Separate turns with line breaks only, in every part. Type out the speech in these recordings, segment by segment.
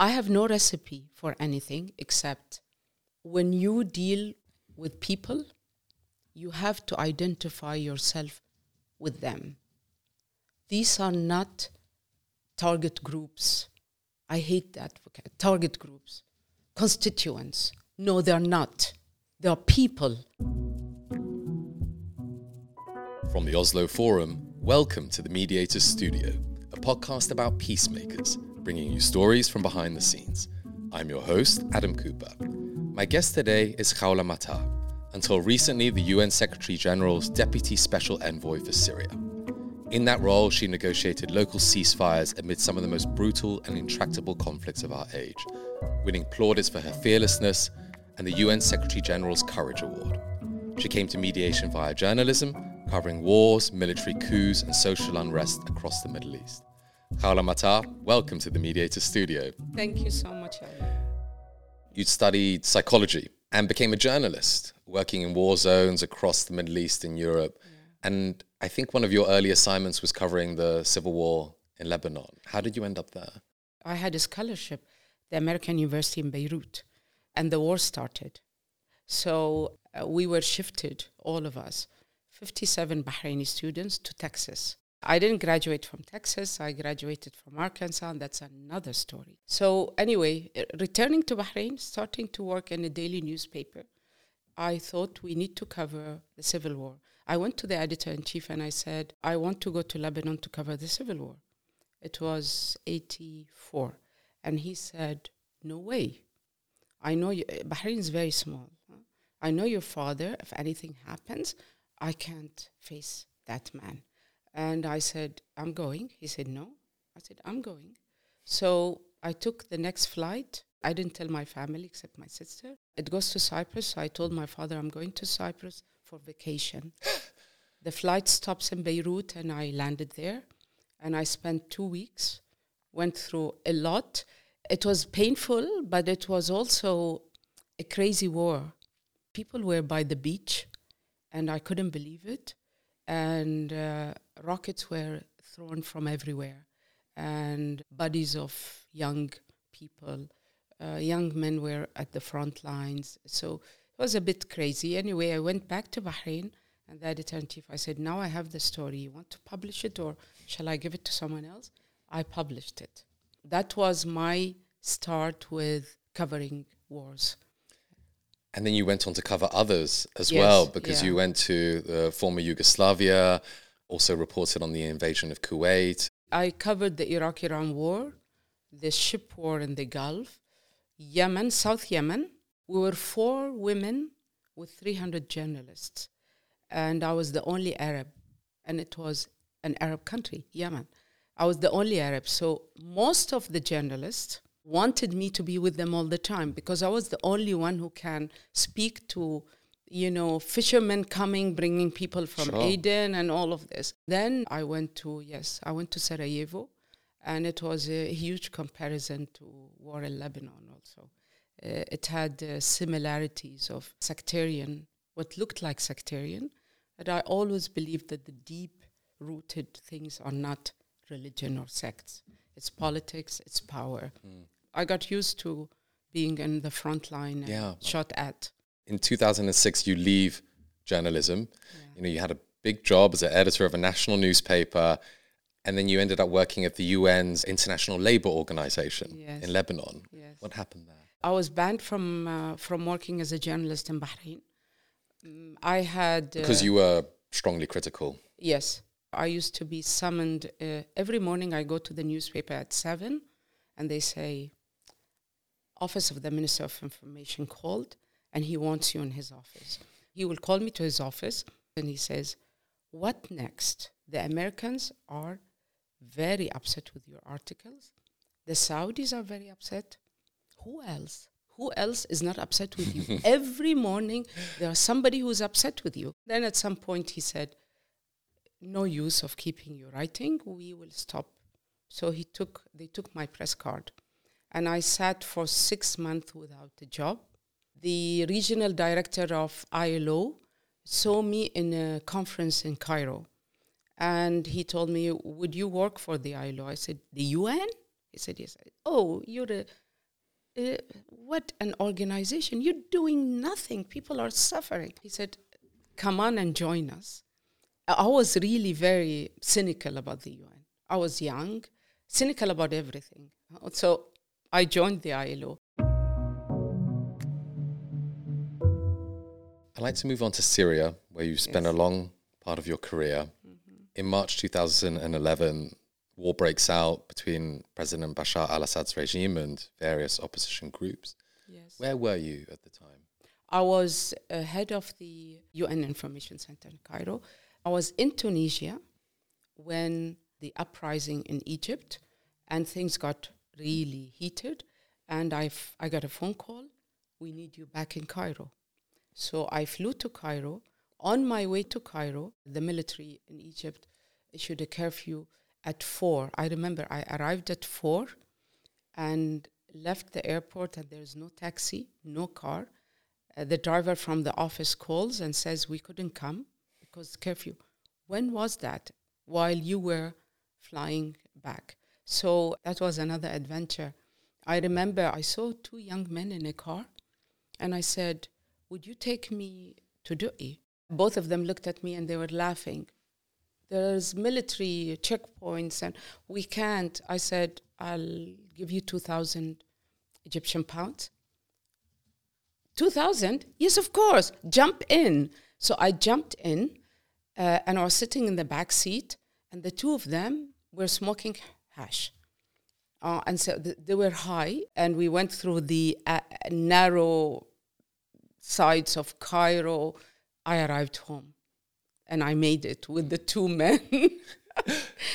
I have no recipe for anything except when you deal with people, you have to identify yourself with them. These are not target groups. I hate that. Target groups, constituents. No, they're not. They are people.
From the Oslo Forum, welcome to the Mediators Studio, a podcast about peacemakers, bringing you stories from behind the scenes. I'm your host, Adam Cooper. My guest today is Khawla Mattar, until recently the UN Secretary General's Deputy Special Envoy for Syria. In that role, she negotiated local ceasefires amid some of the most brutal and intractable conflicts of our age, winning plaudits for her fearlessness and the UN Secretary General's Courage Award. She came to mediation via journalism, covering wars, military coups, and social unrest across the Middle East. Khawla Mattar, welcome to the Mediator Studio.
Thank you so much.
You studied psychology and became a journalist, working in war zones across the Middle East and Europe. And I think one of your early assignments was covering the civil war in Lebanon. How did you end up there?
I had a scholarship, the American University in Beirut, and the war started. So uh, we were shifted, all of us, 57 Bahraini students, to Texas. I didn't graduate from Texas. I graduated from Arkansas, and that's another story. So, anyway, uh, returning to Bahrain, starting to work in a daily newspaper, I thought we need to cover the civil war. I went to the editor in chief and I said, I want to go to Lebanon to cover the civil war. It was 84. And he said, No way. I know you, uh, Bahrain is very small. I know your father. If anything happens, I can't face that man. And I said, I'm going. He said, No. I said, I'm going. So I took the next flight. I didn't tell my family except my sister. It goes to Cyprus. So I told my father, I'm going to Cyprus for vacation. the flight stops in Beirut and I landed there. And I spent two weeks, went through a lot. It was painful, but it was also a crazy war. People were by the beach and I couldn't believe it. And uh, rockets were thrown from everywhere, and bodies of young people, uh, young men were at the front lines. So it was a bit crazy. Anyway, I went back to Bahrain, and the editor in chief, I said, Now I have the story. You want to publish it, or shall I give it to someone else? I published it. That was my start with covering wars.
And then you went on to cover others as
Yes,
well, because
yeah.
you went to the former Yugoslavia, also reported on the invasion of Kuwait.
I covered the Iraq Iran war, the ship war in the Gulf, Yemen, South Yemen. We were four women with 300 journalists. And I was the only Arab. And it was an Arab country, Yemen. I was the only Arab. So most of the journalists wanted me to be with them all the time because I was the only one who can speak to, you know, fishermen coming, bringing people from
Sure.
Aden and all of this. Then I went to, yes, I went to Sarajevo and it was a huge comparison to war in Lebanon also. Uh, it had uh, similarities of sectarian, what looked like sectarian, but I always believed that the deep rooted things are not religion or sects. It's politics, it's power. I got used to being in the front line
Yeah.
shot at.
In 2006, you leave journalism. You know, you had a big job as an editor of a national newspaper, and then you ended up working at the UN's International Labour Organization
Yes.
in Lebanon.
Yes.
What happened there?
I was banned from uh, from working as a journalist in Bahrain. Mm, I had uh,
Because you were strongly critical.
Yes. I used to be summoned uh, every morning. I go to the newspaper at seven, and they say, "Office of the Minister of Information called, and he wants you in his office." He will call me to his office, and he says, "What next? The Americans are very upset with your articles. The Saudis are very upset. Who else? Who else is not upset with you? Every morning there's somebody who's upset with you. Then at some point he said, no use of keeping you writing. We will stop. So he took they took my press card, and I sat for six months without a job. The regional director of ILO saw me in a conference in Cairo, and he told me, "Would you work for the ILO?" I said, "The UN?" He said, "Yes." Oh, you're a uh, what an organization. You're doing nothing. People are suffering. He said, come on and join us. I was really very cynical about the UN. I was young, cynical about everything. So I joined the ILO.
I'd like to move on to Syria, where you spent yes. a long part of your career. Mm-hmm. In March 2011, war breaks out between President Bashar al Assad's regime and various opposition groups. Yes. Where were you at the time?
I was uh, head of the UN Information Center in Cairo. I was in Tunisia when the uprising in Egypt and things got really heated. And I, f- I got a phone call we need you back in Cairo. So I flew to Cairo. On my way to Cairo, the military in Egypt issued a curfew at four. I remember I arrived at four and left the airport, and there's no taxi, no car. Uh, the driver from the office calls and says we couldn't come because curfew. When was that? While you were flying back. So that was another adventure. I remember I saw two young men in a car, and I said, Would you take me to Du'i? Both of them looked at me and they were laughing. There's military checkpoints, and we can't. I said, I'll give you 2,000 Egyptian pounds. 2,000? Yes, of course. Jump in. So I jumped in, uh, and I was sitting in the back seat, and the two of them were smoking hash. Uh, and so th- they were high, and we went through the uh, narrow sides of Cairo. I arrived home, and I made it with the two men. it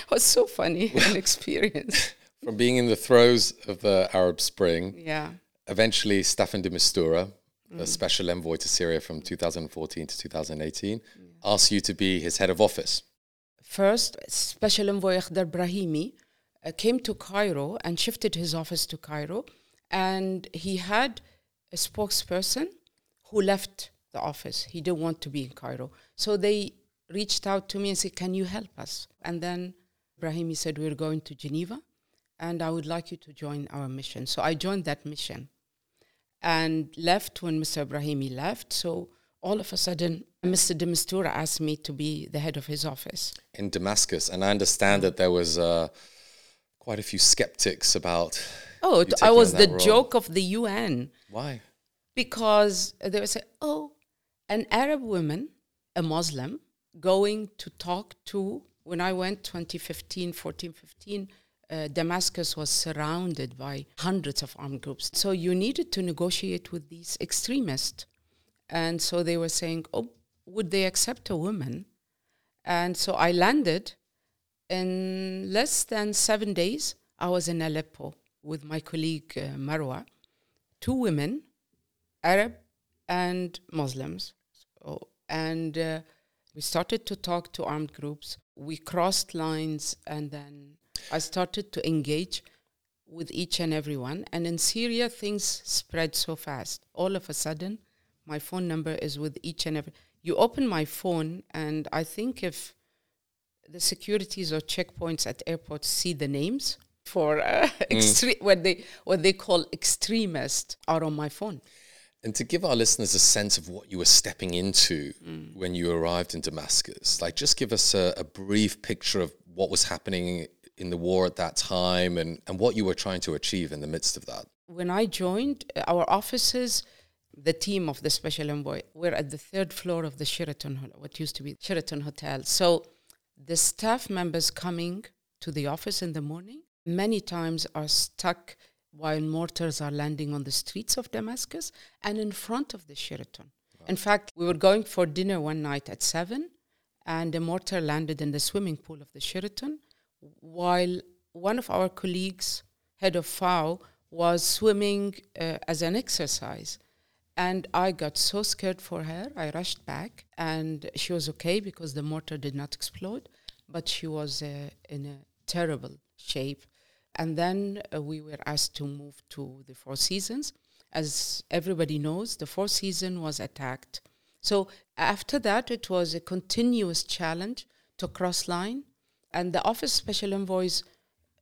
was so funny an experience.
From being in the throes of the Arab Spring,
yeah.
Eventually, Staffan de Mistura, mm. a special envoy to Syria from 2014 to 2018, yeah. asked you to be his head of office.
First, Special Envoy Lakhdar Brahimi uh, came to Cairo and shifted his office to Cairo, and he had a spokesperson who left the office. He didn't want to be in Cairo. So they reached out to me and said, Can you help us? And then Brahimi said, We're going to Geneva, and I would like you to join our mission. So I joined that mission and left when Mr. Brahimi left. So all of a sudden, Mr. de Mistura asked me to be the head of his office.
In Damascus. And I understand that there was uh, quite a few skeptics about.
Oh, I was the role. joke of the UN.
Why?
Because they would say, oh, an Arab woman, a Muslim, going to talk to, when I went 2015, 14, 15, uh, Damascus was surrounded by hundreds of armed groups. So you needed to negotiate with these extremists. And so they were saying, oh, would they accept a woman? And so I landed. In less than seven days, I was in Aleppo with my colleague uh, Marwa, two women, Arab and Muslims. So, and uh, we started to talk to armed groups. We crossed lines, and then I started to engage with each and every one. And in Syria, things spread so fast. All of a sudden, my phone number is with each and every. You open my phone, and I think if the securities or checkpoints at airports see the names for uh, mm. what they what they call extremists are on my phone.
And to give our listeners a sense of what you were stepping into mm. when you arrived in Damascus, like just give us a, a, brief picture of what was happening in the war at that time and, and what you were trying to achieve in the midst of that.
When I joined, our offices the team of the special envoy were at the third floor of the Sheraton, Hotel, what used to be Sheraton Hotel. So the staff members coming to the office in the morning many times are stuck while mortars are landing on the streets of Damascus and in front of the Sheraton. Wow. In fact, we were going for dinner one night at 7 and a mortar landed in the swimming pool of the Sheraton while one of our colleagues, head of FAO, was swimming uh, as an exercise. And I got so scared for her, I rushed back, and she was okay because the mortar did not explode, but she was uh, in a terrible shape. And then uh, we were asked to move to the Four Seasons. As everybody knows, the Four Seasons was attacked. So after that, it was a continuous challenge to cross line. And the Office Special Envoys,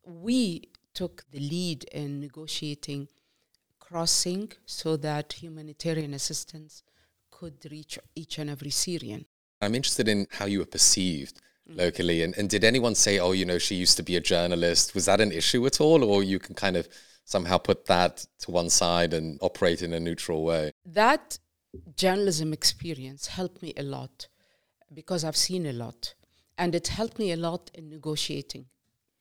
we took the lead in negotiating crossing so that humanitarian assistance could reach each and every Syrian.
I'm interested in how you were perceived locally. And, and did anyone say, oh, you know, she used to be a journalist? Was that an issue at all? Or you can kind of somehow put that to one side and operate in a neutral way?
That journalism experience helped me a lot because I've seen a lot. And it helped me a lot in negotiating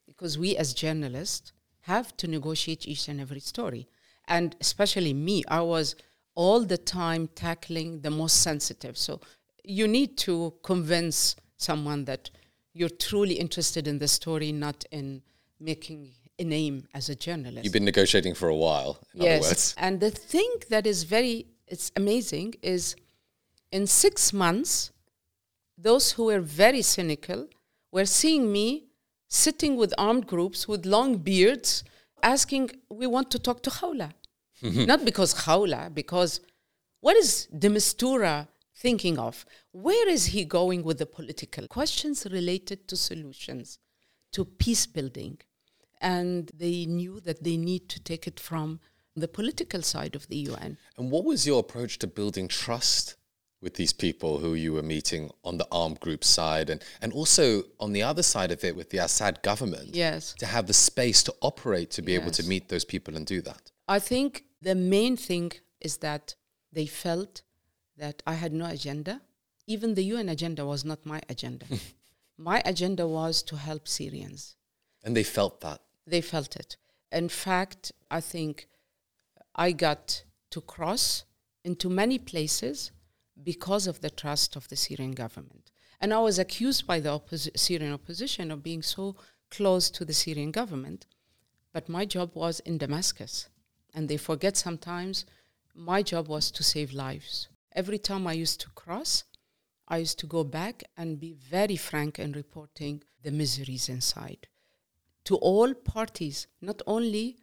because we as journalists have to negotiate each and every story. And especially me, I was all the time tackling the most sensitive. So you need to convince someone that you're truly interested in the story, not in making a name as a journalist.
You've been negotiating for a while, in
yes.
other words.
And the thing that is very it's amazing is in six months, those who were very cynical were seeing me sitting with armed groups with long beards asking, We want to talk to Khawla. Mm-hmm. Not because Khawla, because what is de Mistura thinking of? Where is he going with the political questions related to solutions, to peace building? And they knew that they need to take it from the political side of the UN.
And what was your approach to building trust with these people who you were meeting on the armed group side and, and also on the other side of it with the Assad government?
Yes.
To have the space to operate, to be
yes.
able to meet those people and do that?
I think the main thing is that they felt that I had no agenda. Even the UN agenda was not my agenda. my agenda was to help Syrians.
And they felt that?
They felt it. In fact, I think I got to cross into many places because of the trust of the Syrian government. And I was accused by the opposi- Syrian opposition of being so close to the Syrian government. But my job was in Damascus. And they forget sometimes my job was to save lives. Every time I used to cross, I used to go back and be very frank in reporting the miseries inside to all parties, not only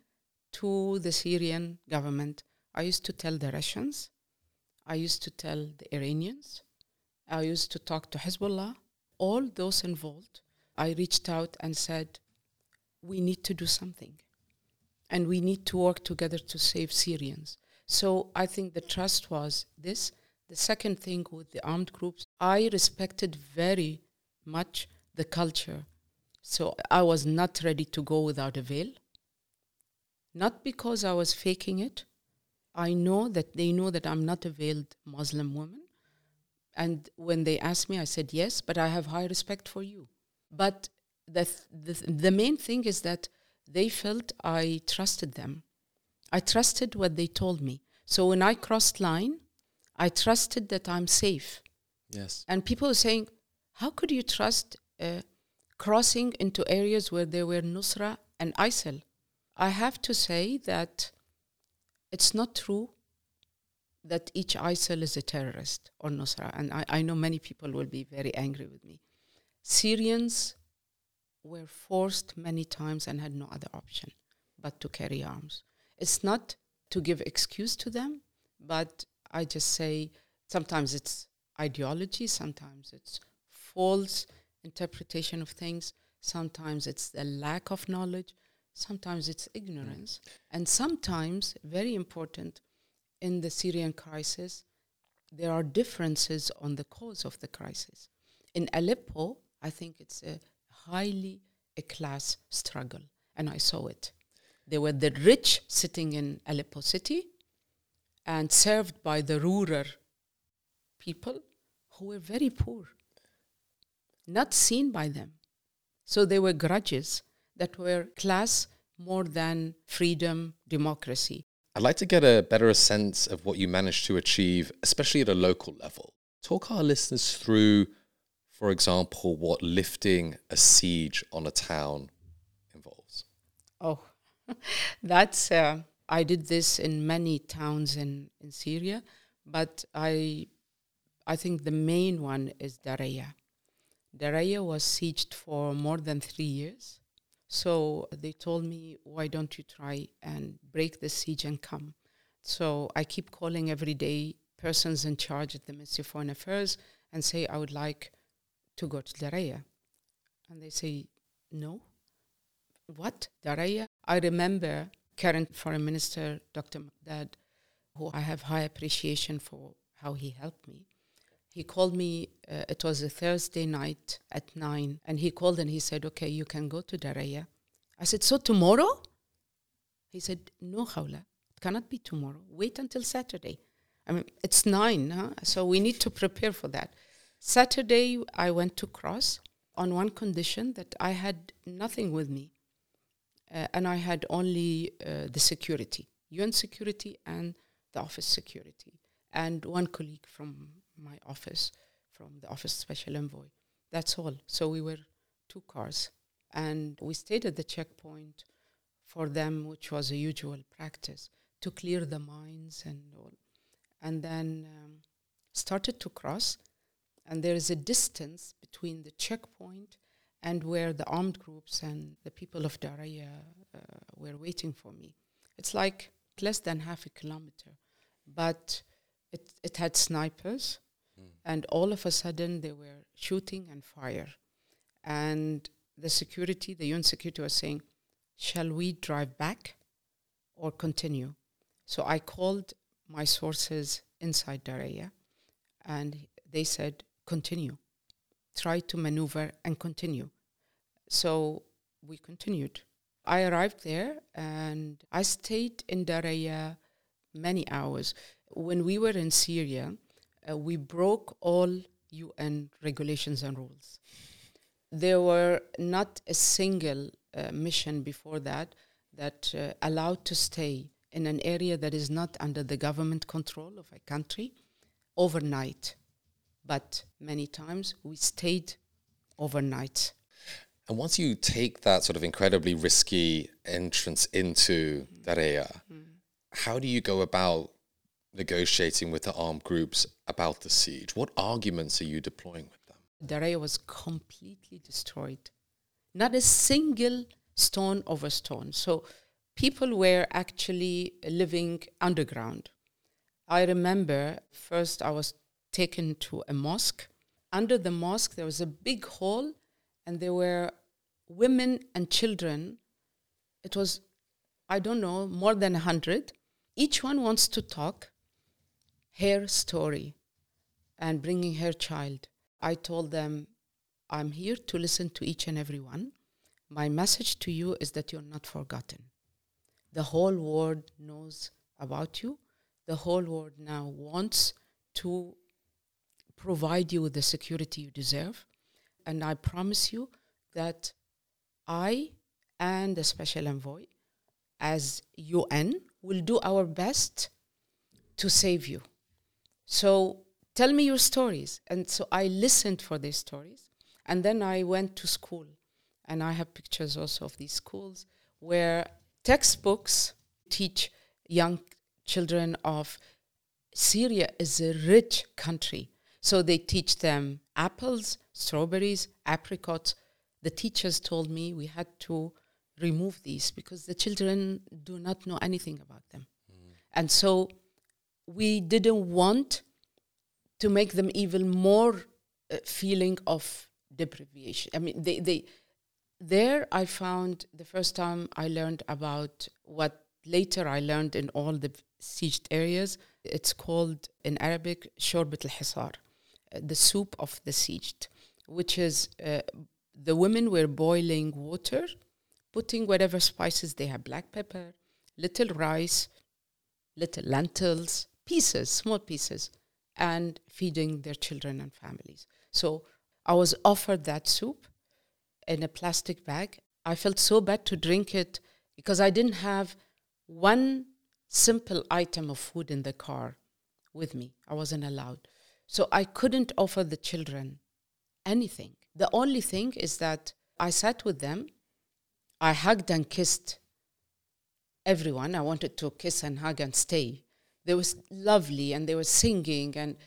to the Syrian government. I used to tell the Russians, I used to tell the Iranians, I used to talk to Hezbollah, all those involved. I reached out and said, we need to do something. And we need to work together to save Syrians. So I think the trust was this. The second thing with the armed groups, I respected very much the culture. So I was not ready to go without a veil. Not because I was faking it. I know that they know that I'm not a veiled Muslim woman. And when they asked me, I said yes, but I have high respect for you. But the, th- the, th- the main thing is that they felt I trusted them. I trusted what they told me. So when I crossed line, I trusted that I'm safe.
Yes.
And people are saying, how could you trust uh, crossing into areas where there were Nusra and ISIL? I have to say that it's not true that each ISIL is a terrorist or Nusra. And I, I know many people will be very angry with me. Syrians were forced many times and had no other option but to carry arms. It's not to give excuse to them, but I just say sometimes it's ideology, sometimes it's false interpretation of things, sometimes it's the lack of knowledge, sometimes it's ignorance, mm. and sometimes, very important, in the Syrian crisis, there are differences on the cause of the crisis. In Aleppo, I think it's a highly a class struggle, and I saw it. There were the rich sitting in Aleppo city and served by the rural people who were very poor, not seen by them. So there were grudges that were class more than freedom, democracy.
I'd like to get a better sense of what you managed to achieve, especially at a local level. Talk our listeners through, for example, what lifting a siege on a town involves.
Oh, that's, uh, I did this in many towns in, in Syria, but I, I think the main one is Daraya. Daraya was sieged for more than three years. So they told me, why don't you try and break the siege and come? So I keep calling every day persons in charge at the Ministry of Foreign Affairs and say, I would like to go to Daraya. And they say, no. What? Daraya? I remember current Foreign Minister, Dr. Maqdad, who I have high appreciation for how he helped me. He called me, uh, it was a Thursday night at nine, and he called and he said, Okay, you can go to Daraya. I said, So tomorrow? He said, No, Khawla, it cannot be tomorrow. Wait until Saturday. I mean, it's nine, huh? so we need to prepare for that. Saturday, I went to cross on one condition that I had nothing with me, uh, and I had only uh, the security, UN security and the office security, and one colleague from my office, from the office special envoy. That's all. So we were two cars, and we stayed at the checkpoint for them, which was a usual practice, to clear the mines and all and then um, started to cross. And there is a distance between the checkpoint and where the armed groups and the people of Daraya uh, were waiting for me. It's like less than half a kilometer, but it, it had snipers, mm. and all of a sudden they were shooting and fire. And the security, the UN security was saying, Shall we drive back or continue? So I called my sources inside Daraya, and they said, continue. Try to maneuver and continue. So we continued. I arrived there and I stayed in Daraya many hours. When we were in Syria, uh, we broke all UN regulations and rules. There were not a single uh, mission before that that uh, allowed to stay in an area that is not under the government control of a country overnight. But many times we stayed overnight.
And once you take that sort of incredibly risky entrance into mm. Daraya, mm. how do you go about negotiating with the armed groups about the siege? What arguments are you deploying with them?
Daraya was completely destroyed. Not a single stone over stone. So people were actually living underground. I remember first I was taken to a mosque. Under the mosque, there was a big hall, and there were women and children. It was, I don't know, more than a hundred. Each one wants to talk her story and bringing her child. I told them, I'm here to listen to each and every one. My message to you is that you're not forgotten. The whole world knows about you. The whole world now wants to provide you with the security you deserve. And I promise you that I and the special envoy, as UN, will do our best to save you. So tell me your stories. And so I listened for these stories. And then I went to school. And I have pictures also of these schools where textbooks teach young children of Syria is a rich country. So they teach them apples, strawberries, apricots. The teachers told me we had to remove these because the children do not know anything about them. Mm. And so we didn't want to make them even more uh, feeling of deprivation. I mean, they, they there I found the first time I learned about what later I learned in all the sieged areas. It's called in Arabic shorbat al-hisar, uh, the soup of the sieged, which is uh, the women were boiling water, putting whatever spices they have, black pepper, little rice, little lentils, pieces, small pieces, and feeding their children and families. So I was offered that soup in a plastic bag. I felt so bad to drink it because I didn't have one simple item of food in the car with me. I wasn't allowed. So I couldn't offer the children anything. The only thing is that I sat with them, I hugged and kissed everyone. I wanted to kiss and hug and stay. They was lovely and they were singing and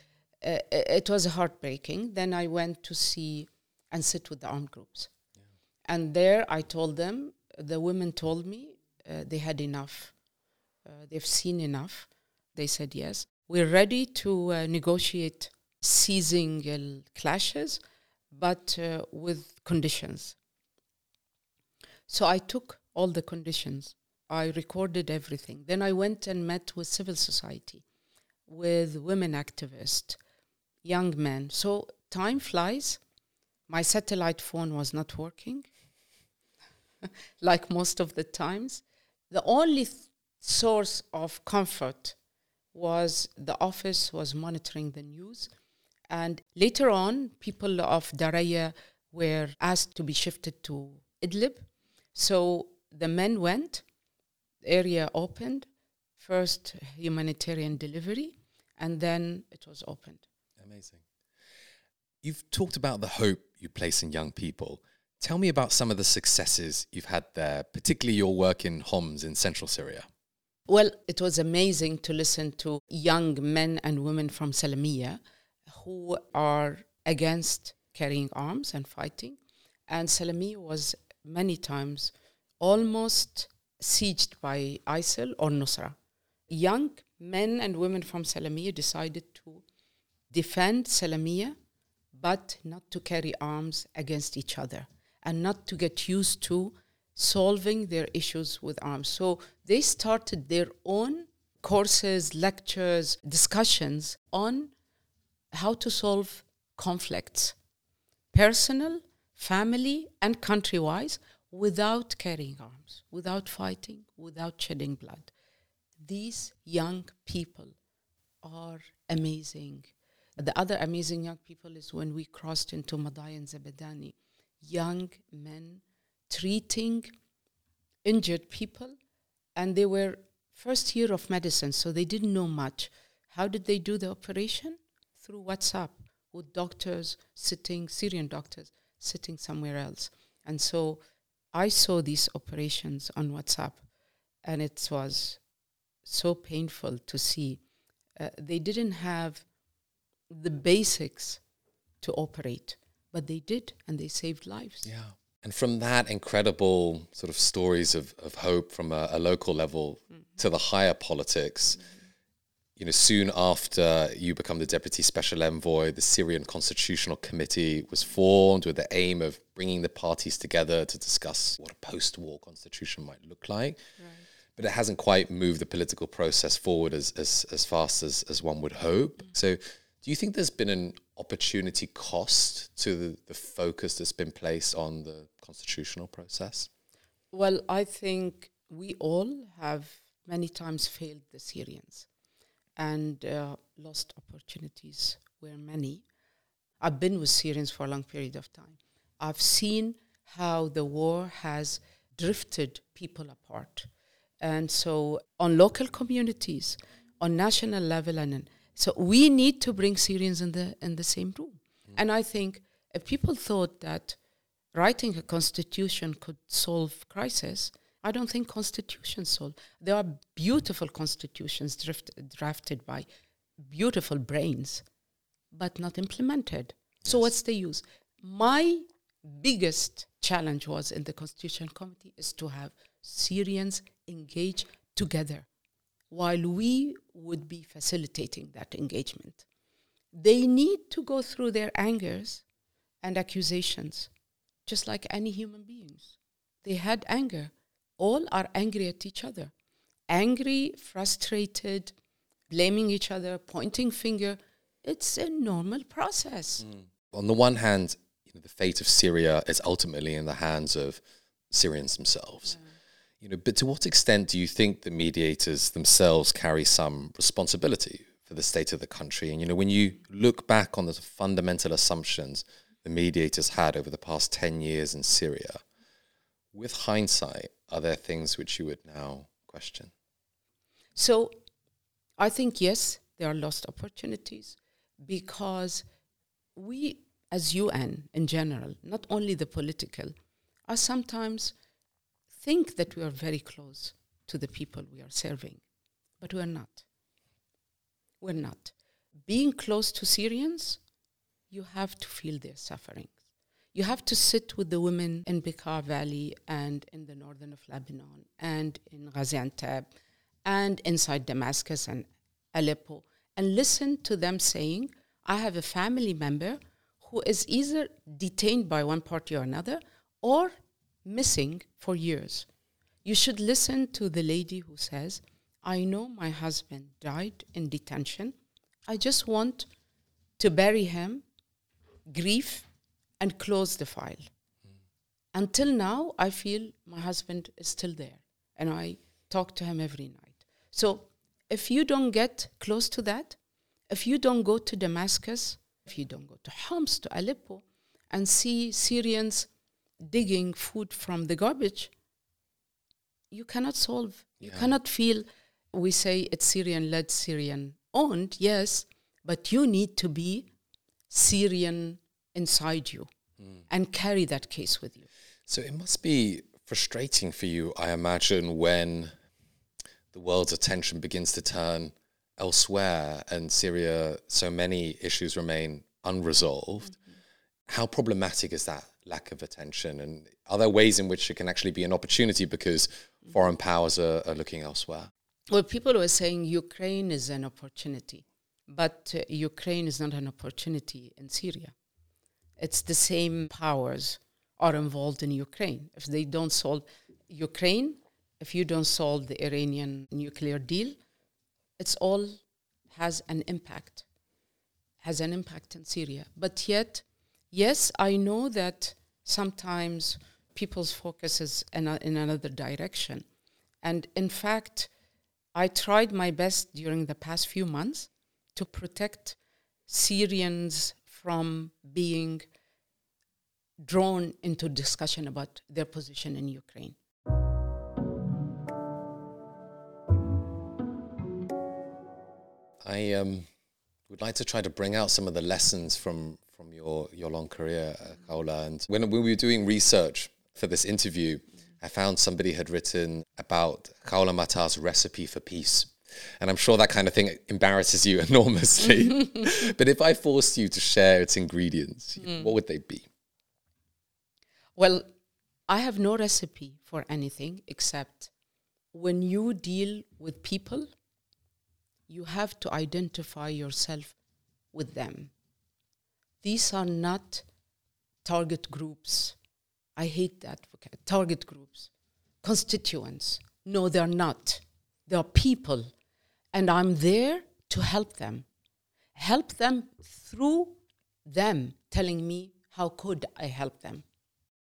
uh, it was heartbreaking. Then I went to see and sit with the armed groups. And there I told them, the women told me uh, they had enough. Uh, they've seen enough. They said yes. We're ready to uh, negotiate ceasing uh, clashes, but uh, with conditions. So I took all the conditions I recorded everything. Then I went and met with civil society, with women activists, young men. So time flies. My satellite phone was not working, like most of the times. The only th- source of comfort was the office was monitoring the news. And later on, people of Daraya were asked to be shifted to Idlib. So the men went, area opened, first humanitarian delivery, and then it was opened.
Amazing. You've talked about the hope you place in young people. Tell me about some of the successes you've had there, particularly your work in Homs in central Syria.
Well, it was amazing to listen to young men and women from Salamiyya who are against carrying arms and fighting. And Salamiyya was many times almost sieged by ISIL or Nusra. Young men and women from Salamiyya decided to defend Salamiyya, but not to carry arms against each other and not to get used to solving their issues with arms. So they started their own courses, lectures, discussions on how to solve conflicts, personal, family, and country wise, without carrying arms, without fighting, without shedding blood. These young people are amazing. The other amazing young people is when we crossed into Madaya and Zabadani, young men treating injured people, and they were first year of medicine, so they didn't know much. How did they do the operation? Through WhatsApp with doctors sitting, Syrian doctors sitting somewhere else. And so I saw these operations on WhatsApp, and it was so painful to see. Uh, they didn't have the basics to operate, but they did, and they saved lives.
Yeah. And from that incredible sort of stories of, of hope from a, a local level mm-hmm. to the higher politics, mm-hmm. You know, soon after you become the deputy special envoy, the Syrian Constitutional Committee was formed with the aim of bringing the parties together to discuss what a post-war constitution might look like. Right. But it hasn't quite moved the political process forward as, as, as fast as, as one would hope. Mm-hmm. So do you think there's been an opportunity cost to the, the focus that's been placed on the constitutional process?
Well, I think we all have many times failed the Syrians and uh, lost opportunities were many. I've been with Syrians for a long period of time. I've seen how the war has drifted people apart. And so, on local communities, on national level, and so we need to bring Syrians in the in the same room. Mm. And I think if people thought that writing a constitution could solve crisis, I don't think constitutions solve. There are beautiful constitutions drift, drafted by beautiful brains, but not implemented. Yes. So what's the use? My biggest challenge was in the Constitution Committee is to have Syrians engage together while we would be facilitating that engagement. They need to go through their angers and accusations, just like any human beings. They had anger. All are angry at each other. Angry, frustrated, blaming each other, pointing finger. It's a normal process. Mm.
On the one hand, you know, the fate of Syria is ultimately in the hands of Syrians themselves. Yeah you know, but to what extent do you think the mediators themselves carry some responsibility for the state of the country? And you know, when you look back on the fundamental assumptions the mediators had over the past ten years in Syria, with hindsight, are there things which you would now question?
So, I think yes, there are lost opportunities because we, as UN in general, not only the political, are sometimes think that we are very close to the people we are serving, but we're not. We're not. Being close to Syrians, you have to feel their sufferings. You have to sit with the women in Bekaa Valley and in the northern of Lebanon and in Gaziantep and inside Damascus and Aleppo and listen to them saying, I have a family member who is either detained by one party or another or missing for years. You should listen to the lady who says, I know my husband died in detention. I just want to bury him, grief, and close the file. Until now, I feel my husband is still there, and I talk to him every night. So, if you don't get close to that, if you don't go to Damascus, if you don't go to Homs, to Aleppo, and see Syrians digging food from the garbage, you cannot solve. You cannot feel, we say it's Syrian led, Syrian owned, yes, but you need to be Syrian inside you mm. and carry that case with you.
So it must be frustrating for you, I imagine, when the world's attention begins to turn elsewhere and Syria, so many issues remain unresolved. Mm-hmm. How problematic is that lack of attention? And are there ways in which it can actually be an opportunity because foreign powers are, are looking elsewhere?
Well, people were saying Ukraine is an opportunity, but uh, Ukraine is not an opportunity in Syria. It's the same powers are involved in Ukraine. If they don't solve Ukraine, if you don't solve the Iranian nuclear deal, it's all has an impact, has an impact in Syria. But yet, yes, I know that sometimes people's focus is in, a, in another direction. And in fact, I tried my best during the past few months to protect Syrians from being drawn into discussion about their position in Ukraine.
I um, would like to try to bring out some of the lessons from from your your long career, uh, And when, we were doing research for this interview, I found somebody had written about Khawla Mattar's recipe for peace. And I'm sure that kind of thing embarrasses you enormously. but if I forced you to share its ingredients, mm. what would they be?
Well, I have no recipe for anything except when you deal with people, you have to identify yourself with them. These are not target groups. I hate that. Target groups, constituents. No, they're not. They're people. And I'm there to help them. Help them through them telling me how could I help them.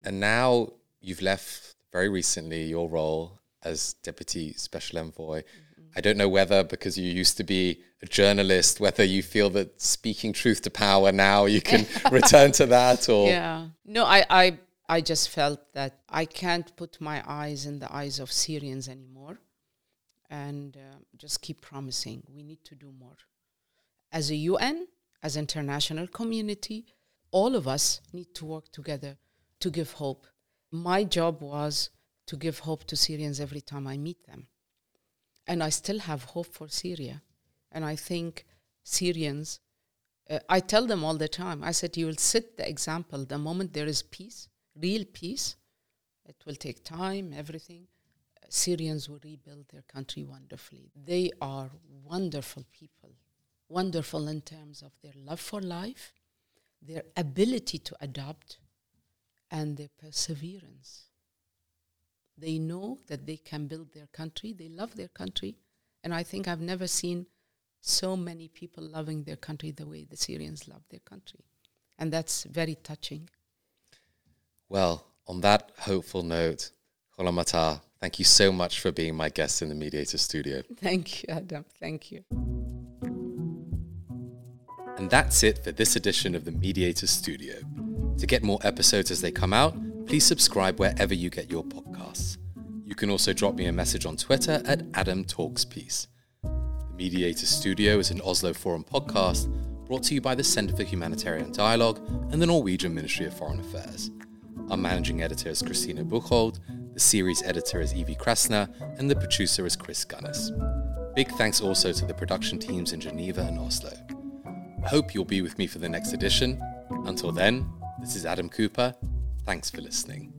And now you've left very recently your role as deputy special envoy. Mm-hmm I don't know whether because you used to be a journalist, whether you feel that speaking truth to power now you can return to that or
Yeah. No, I, I I just felt that I can't put my eyes in the eyes of Syrians anymore and uh, just keep promising we need to do more. As a UN, as international community, all of us need to work together to give hope. My job was to give hope to Syrians every time I meet them and I still have hope for Syria. And I think Syrians, uh, I tell them all the time, I said, you will set the example the moment there is peace, real peace. It will take time, everything. Syrians will rebuild their country wonderfully. They are wonderful people, wonderful in terms of their love for life, their ability to adapt, and their perseverance. They know that they can build their country. They love their country. And I think I've never seen so many people loving their country the way the Syrians love their country. And that's very touching.
Well, on that hopeful note, Khawla Mattar, thank you so much for being my guest in the Mediator Studio.
Thank you, Adam. Thank you.
And that's it for this edition of the Mediator Studio. To get more episodes as they come out, please subscribe wherever you get your podcasts. You can also drop me a message on Twitter at Adam Talks Peace. The Mediator Studio is an Oslo Forum podcast brought to you by the Centre for Humanitarian Dialogue and the Norwegian Ministry of Foreign Affairs. Our managing editor is Christina Buchhold, the series editor is Evie Krasner, and the producer is Chris Gunnis. Big thanks also to the production teams in Geneva and Oslo. I hope you'll be with me for the next edition. Until then, this is Adam Cooper Thanks for listening.